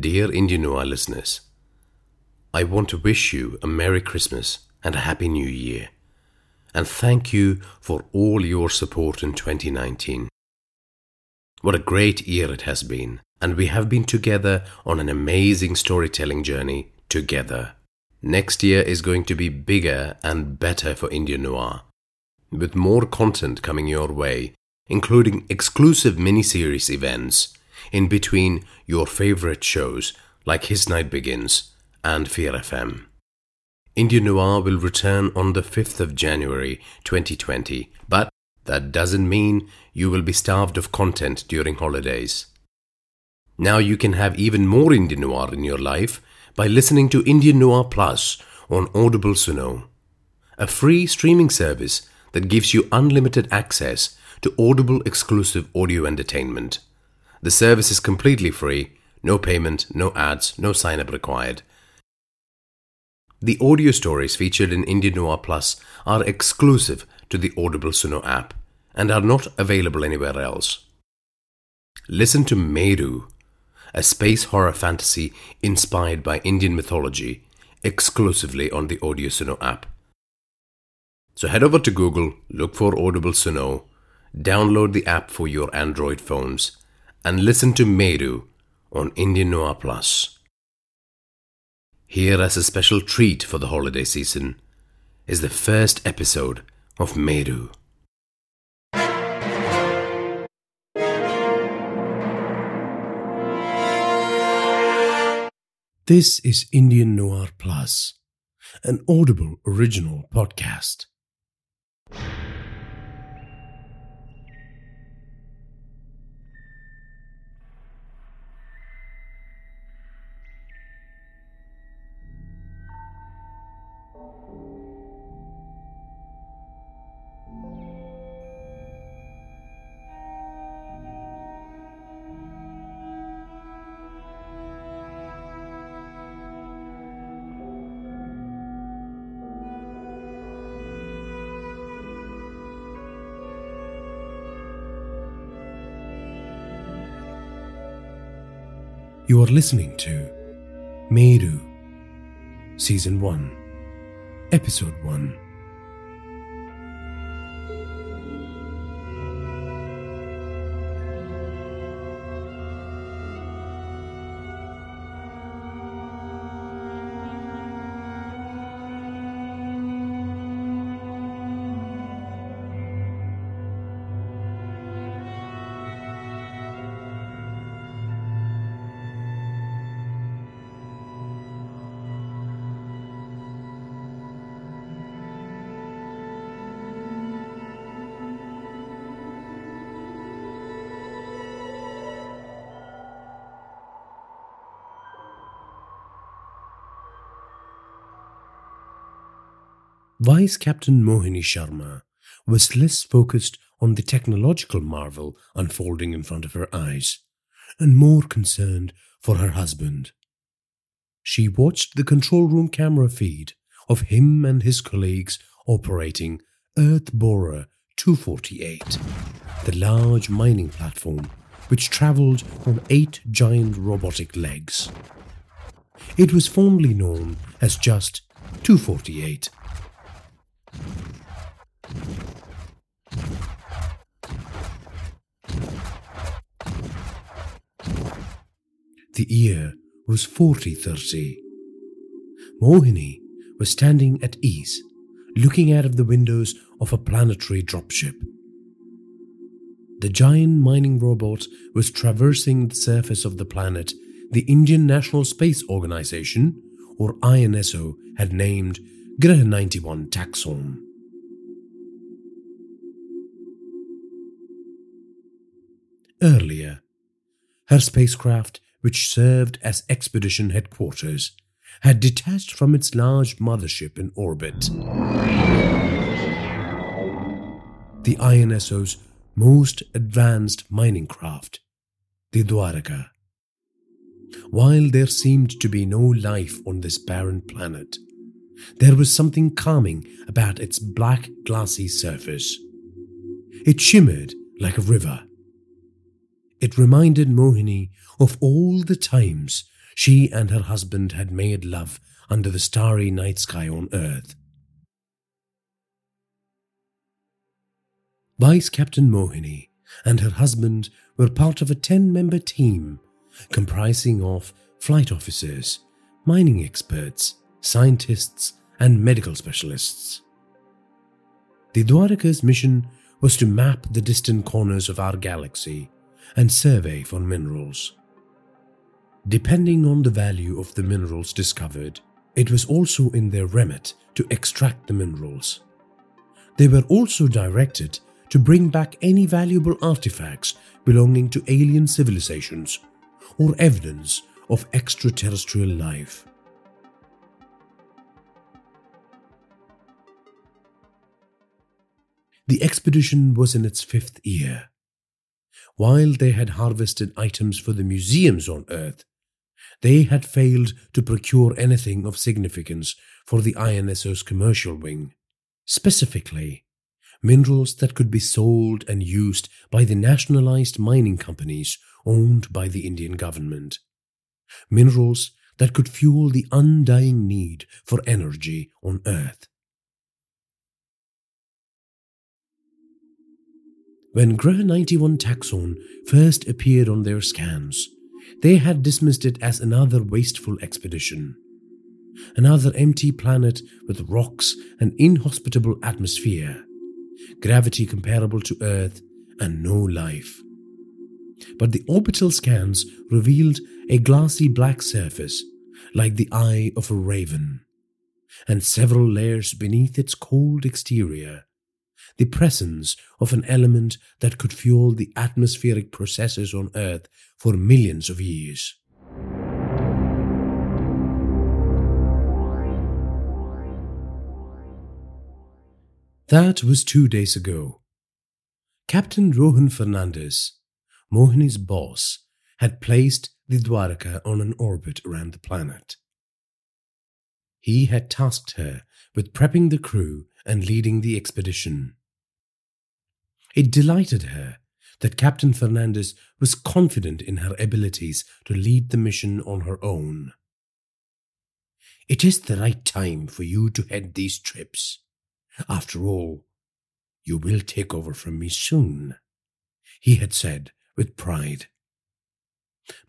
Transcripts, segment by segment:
Dear Indian Noir listeners, I want to wish you a Merry Christmas and a Happy New Year, and thank you for all your support in 2019. What a great year it has been, and we have been together on an amazing storytelling journey together. Next year is going to be bigger and better for Indian Noir, with more content coming your way, including exclusive mini-series events in between your favorite shows like His Night Begins and Fear FM. Indian Noir will return on the 5th of January 2020, but that doesn't mean you will be starved of content during holidays. Now you can have even more Indian Noir in your life by listening to Indian Noir Plus on Audible Suno, a free streaming service that gives you unlimited access to Audible exclusive audio entertainment. The service is completely free, no payment, no ads, no sign up required. The audio stories featured in Indian Noir Plus are exclusive to the Audible Suno app and are not available anywhere else. Listen to Meru, a space horror fantasy inspired by Indian mythology, exclusively on the Audio Suno app. So head over to Google, look for Audible Suno, download the app for your Android phones, and listen to Meru on Indian Noir Plus. Here as a special treat for the holiday season is the first episode of Meru. This is Indian Noir Plus, an audible original podcast. You are listening to Meru, Season 1, Episode 1. Vice Captain Mohini Sharma was less focused on the technological marvel unfolding in front of her eyes and more concerned for her husband. She watched the control room camera feed of him and his colleagues operating Earth Borer 248, the large mining platform which traveled on eight giant robotic legs. It was fondly known as just 248 the year was 4030. Mohini was standing at ease, looking out of the windows of a planetary dropship. The giant mining robot was traversing the surface of the planet the Indian National Space Organization, or INSO, had named Grah 91 Taxon. Earlier, her spacecraft, which served as expedition headquarters, had detached from its large mothership in orbit. The INSO's most advanced mining craft, the Dwaraka. While there seemed to be no life on this barren planet, there was something calming about its black, glassy surface. It shimmered like a river, it reminded Mohini of all the times she and her husband had made love under the starry night sky on Earth. Vice Captain Mohini and her husband were part of a 10 member team comprising of flight officers, mining experts, scientists, and medical specialists. The Dwaraka's mission was to map the distant corners of our galaxy and survey for minerals. Depending on the value of the minerals discovered, it was also in their remit to extract the minerals. They were also directed to bring back any valuable artifacts belonging to alien civilizations or evidence of extraterrestrial life. The expedition was in its fifth year. While they had harvested items for the museums on Earth, they had failed to procure anything of significance for the INSO's commercial wing, specifically minerals that could be sold and used by the nationalized mining companies owned by the Indian government. Minerals that could fuel the undying need for energy on Earth. When Grah 91 taxon first appeared on their scans, they had dismissed it as another wasteful expedition. Another empty planet with rocks and inhospitable atmosphere, gravity comparable to Earth, and no life. But the orbital scans revealed a glassy black surface, like the eye of a raven, and several layers beneath its cold exterior the presence of an element that could fuel the atmospheric processes on Earth for millions of years. That was two days ago. Captain Rohan Fernandez, Mohini's boss, had placed the Dwaraka on an orbit around the planet. He had tasked her with prepping the crew and leading the expedition. It delighted her that Captain Fernandez was confident in her abilities to lead the mission on her own. It is the right time for you to head these trips. After all, you will take over from me soon, he had said with pride.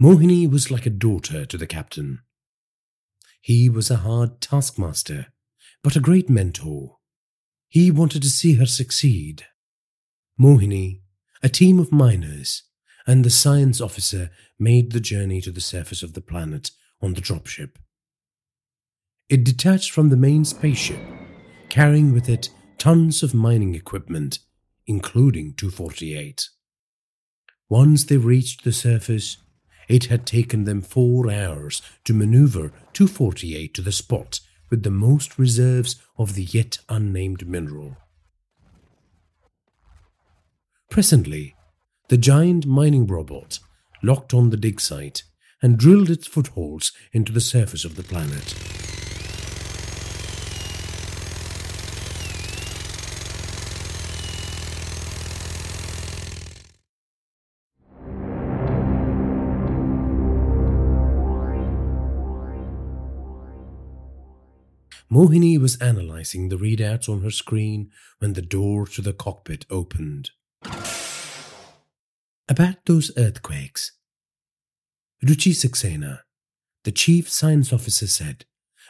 Mohini was like a daughter to the captain. He was a hard taskmaster, but a great mentor. He wanted to see her succeed. Mohini, a team of miners, and the science officer made the journey to the surface of the planet on the dropship. It detached from the main spaceship, carrying with it tons of mining equipment, including 248. Once they reached the surface, it had taken them four hours to maneuver 248 to the spot with the most reserves of the yet unnamed mineral. Presently, the giant mining robot locked on the dig site and drilled its footholds into the surface of the planet. Mohini was analyzing the readouts on her screen when the door to the cockpit opened. About those earthquakes, Ruchi Saxena, the chief science officer said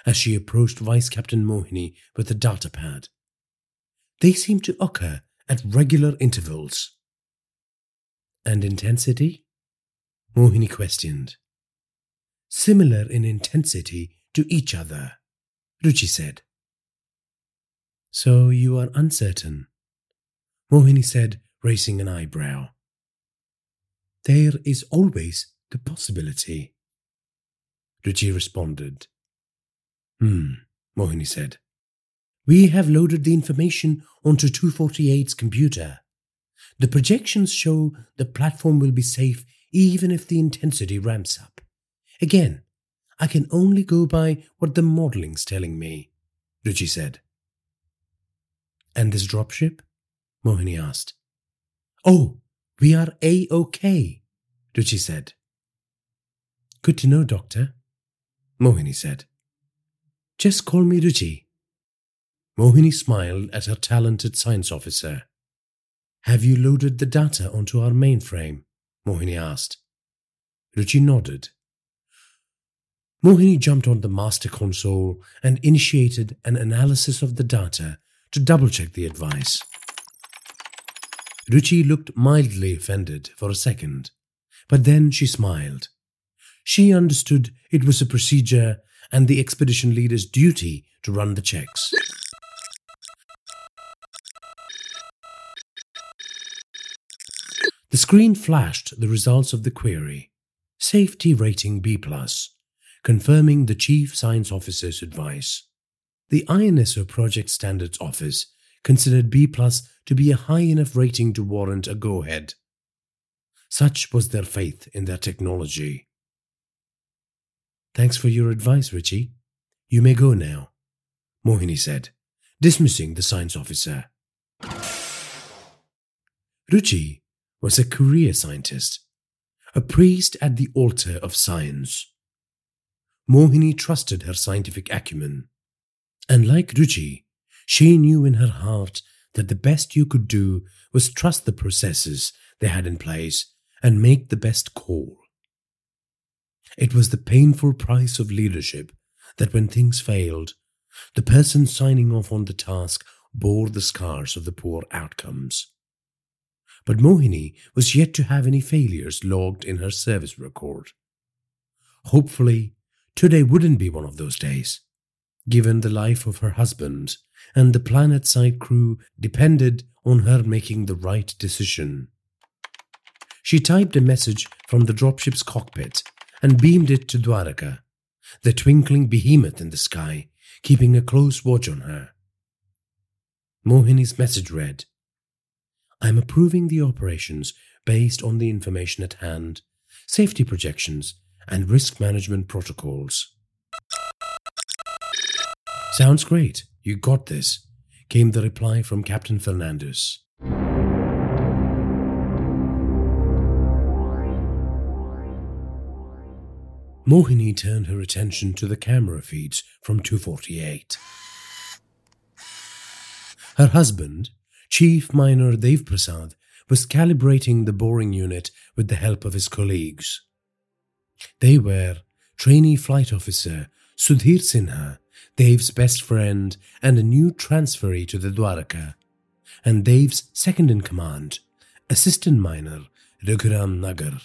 as she approached Vice Captain Mohini with the data pad. They seem to occur at regular intervals. And intensity? Mohini questioned. Similar in intensity to each other, Ruchi said. So you are uncertain? Mohini said raising an eyebrow. There is always the possibility. Ruchi responded. Hmm, Mohini said. We have loaded the information onto 248's computer. The projections show the platform will be safe even if the intensity ramps up. Again, I can only go by what the modeling's telling me, Ruchi said. And this dropship? Mohini asked. Oh, we are A-OK, Ruchi said. Good to know, Doctor, Mohini said. Just call me Ruchi. Mohini smiled at her talented science officer. Have you loaded the data onto our mainframe? Mohini asked. Ruchi nodded. Mohini jumped on the master console and initiated an analysis of the data to double check the advice. Ruchi looked mildly offended for a second, but then she smiled. She understood it was a procedure and the expedition leader's duty to run the checks. The screen flashed the results of the query. Safety rating B+, confirming the Chief Science Officer's advice. The INSO Project Standards Office considered B+, to be a high enough rating to warrant a go-ahead. Such was their faith in their technology. Thanks for your advice, Ruchi. You may go now, Mohini said, dismissing the science officer. Ruchi was a career scientist, a priest at the altar of science. Mohini trusted her scientific acumen, and like Ruchi, she knew in her heart that the best you could do was trust the processes they had in place and make the best call. It was the painful price of leadership that when things failed, the person signing off on the task bore the scars of the poor outcomes. But Mohini was yet to have any failures logged in her service record. Hopefully, today wouldn't be one of those days, given the life of her husband, and the planet-side crew depended on her making the right decision. She typed a message from the dropship's cockpit and beamed it to Dwaraka, the twinkling behemoth in the sky, keeping a close watch on her. Mohini's message read, I'm approving the operations based on the information at hand, safety projections, and risk management protocols. Sounds great. You got this, came the reply from Captain Fernandez. Mohini turned her attention to the camera feeds from 248. Her husband, Chief Miner Dev Prasad, was calibrating the boring unit with the help of his colleagues. They were trainee flight officer Sudhir Sinha, Dev's best friend and a new transferee to the Dwaraka, and Dev's second in command, assistant miner Raghuram Nagar.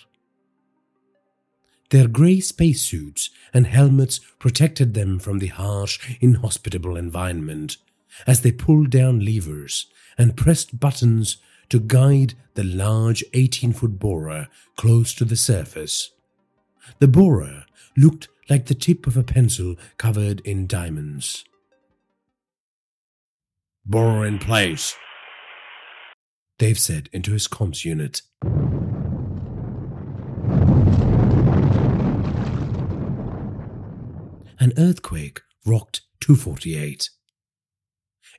Their grey spacesuits and helmets protected them from the harsh, inhospitable environment as they pulled down levers and pressed buttons to guide the large 18 foot borer close to the surface. The borer looked like the tip of a pencil covered in diamonds. Borer in place, Dev said into his comms unit. An earthquake rocked 248.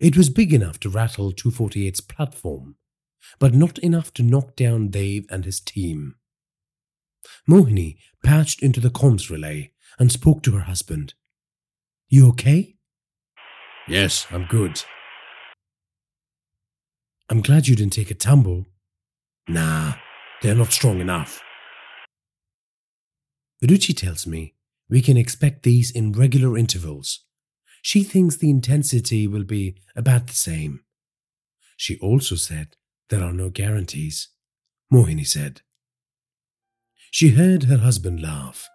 It was big enough to rattle 248's platform, but not enough to knock down Dev and his team. Mohini patched into the comms relay and spoke to her husband. You okay? Yes, I'm good. I'm glad you didn't take a tumble. Nah, they're not strong enough. Ruchi tells me we can expect these in regular intervals. She thinks the intensity will be about the same. She also said there are no guarantees, Mohini said. She heard her husband laugh.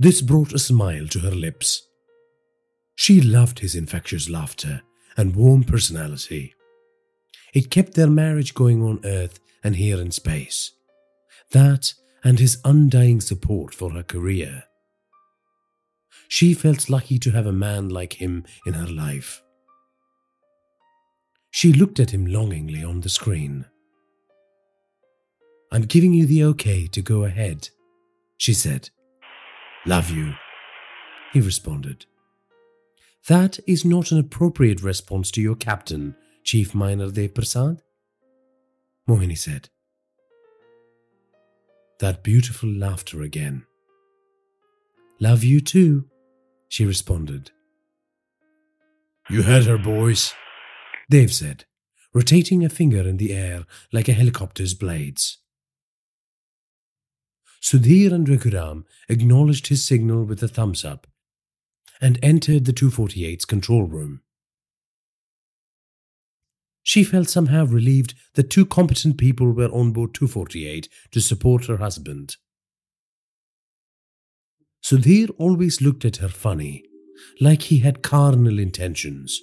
This brought a smile to her lips. She loved his infectious laughter and warm personality. It kept their marriage going on Earth and here in space. That and his undying support for her career. She felt lucky to have a man like him in her life. She looked at him longingly on the screen. I'm giving you the okay to go ahead, she said. Love you, he responded. That is not an appropriate response to your captain, Chief Miner Dev Prasad, Mohini said that beautiful laughter again. Love you too, she responded. You heard her, boys, Dev said, rotating a finger in the air like a helicopter's blades. Sudhir and Raghuram acknowledged his signal with a thumbs up and entered the 248's control room. She felt somehow relieved that two competent people were on board 248 to support her husband. Sudhir always looked at her funny, like he had carnal intentions.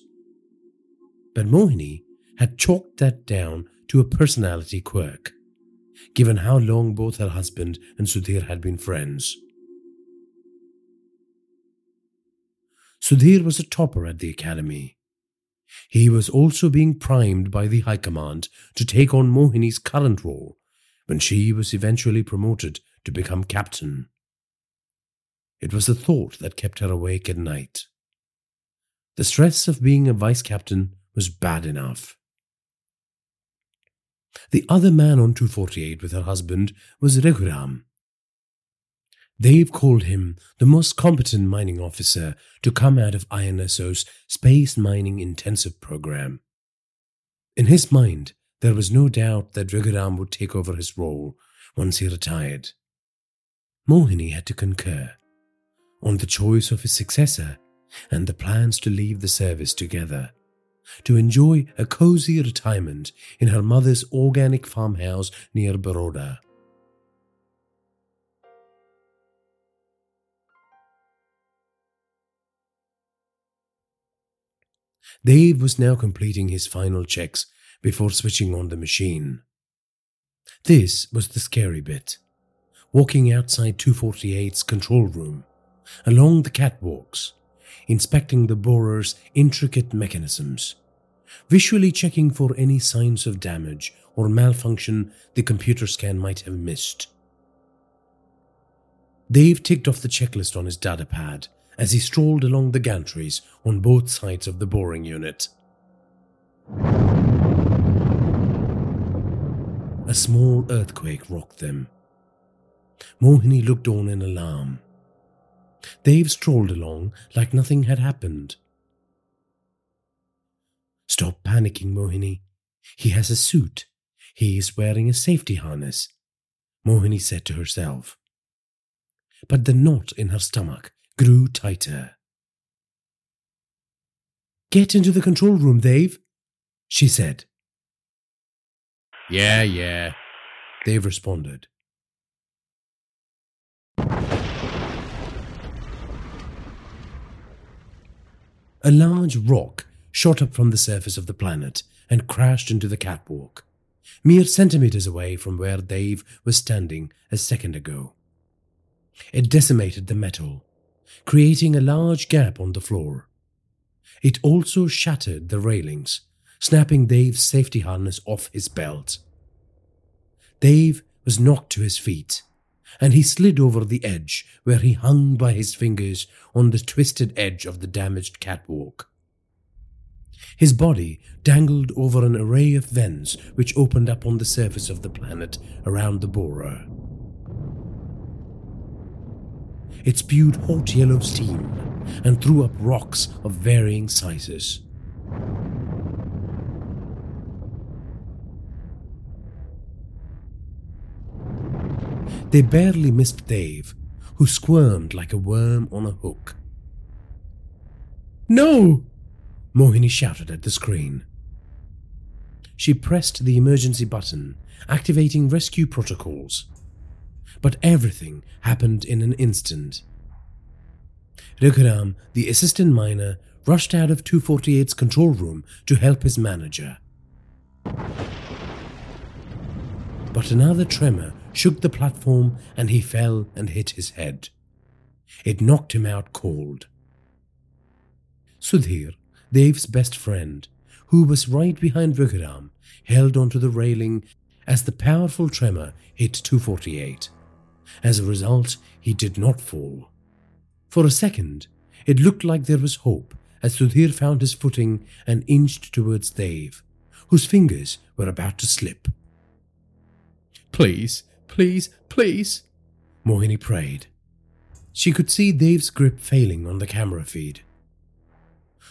But Mohini had chalked that down to a personality quirk, given how long both her husband and Sudhir had been friends. Sudhir was a topper at the academy. He was also being primed by the High Command to take on Mohini's current role when she was eventually promoted to become captain. It was the thought that kept her awake at night. The stress of being a vice captain was bad enough. The other man on 248 with her husband was Raghuram. They've called him the most competent mining officer to come out of INSO's Space Mining Intensive program. In his mind, there was no doubt that Raghuram would take over his role once he retired. Mohini had to concur on the choice of his successor and the plans to leave the service together, to enjoy a cozy retirement in her mother's organic farmhouse near Baroda. Dev was now completing his final checks before switching on the machine. This was the scary bit. Walking outside 248's control room, along the catwalks, inspecting the borer's intricate mechanisms, visually checking for any signs of damage or malfunction the computer scan might have missed. Dev ticked off the checklist on his data pad as he strolled along the gantries on both sides of the boring unit. A small earthquake rocked them. Mohini looked on in alarm. Dev strolled along like nothing had happened. Stop panicking, Mohini. He has a suit. He is wearing a safety harness, Mohini said to herself. But the knot in her stomach grew tighter. Get into the control room, Dev, she said. Yeah, yeah, Dev responded. A large rock shot up from the surface of the planet and crashed into the catwalk, mere centimeters away from where Dev was standing a second ago. It decimated the metal, creating a large gap on the floor. It also shattered the railings, snapping Dev's safety harness off his belt. Dev was knocked to his feet, and he slid over the edge where he hung by his fingers on the twisted edge of the damaged catwalk. His body dangled over an array of vents which opened up on the surface of the planet around the borer. It spewed hot yellow steam and threw up rocks of varying sizes. They barely missed Dev, who squirmed like a worm on a hook. No! Mohini shouted at the screen. She pressed the emergency button, activating rescue protocols. But everything happened in an instant. Raghuram, the assistant miner, rushed out of 248's control room to help his manager. But another tremor shook the platform and he fell and hit his head. It knocked him out cold. Sudhir, Dev's best friend, who was right behind Raghuram, held onto the railing as the powerful tremor hit 248. As a result, he did not fall. For a second, it looked like there was hope as Sudhir found his footing and inched towards Dev, whose fingers were about to slip. Please, please, please, Mohini prayed. She could see Dev's grip failing on the camera feed.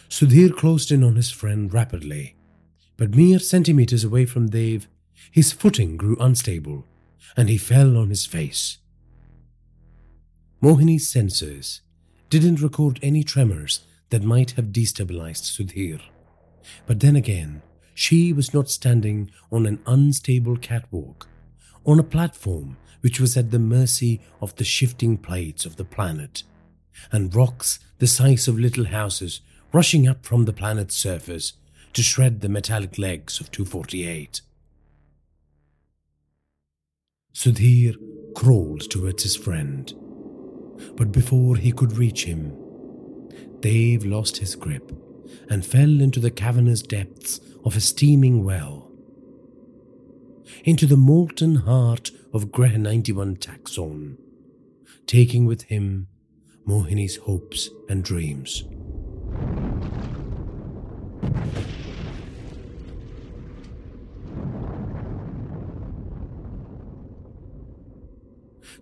Sudhir closed in on his friend rapidly, but mere centimeters away from Dev, his footing grew unstable and he fell on his face. Mohini's sensors didn't record any tremors that might have destabilized Sudhir. But then again, she was not standing on an unstable catwalk, on a platform which was at the mercy of the shifting plates of the planet, and rocks the size of little houses rushing up from the planet's surface to shred the metallic legs of 248. Sudhir crawled towards his friend, but before he could reach him, Dev lost his grip and fell into the cavernous depths of a steaming well, into the molten heart of Grah 91 Taxon, taking with him Mohini's hopes and dreams.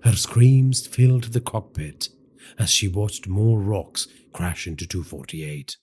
Her screams filled the cockpit as she watched more rocks crash into 248.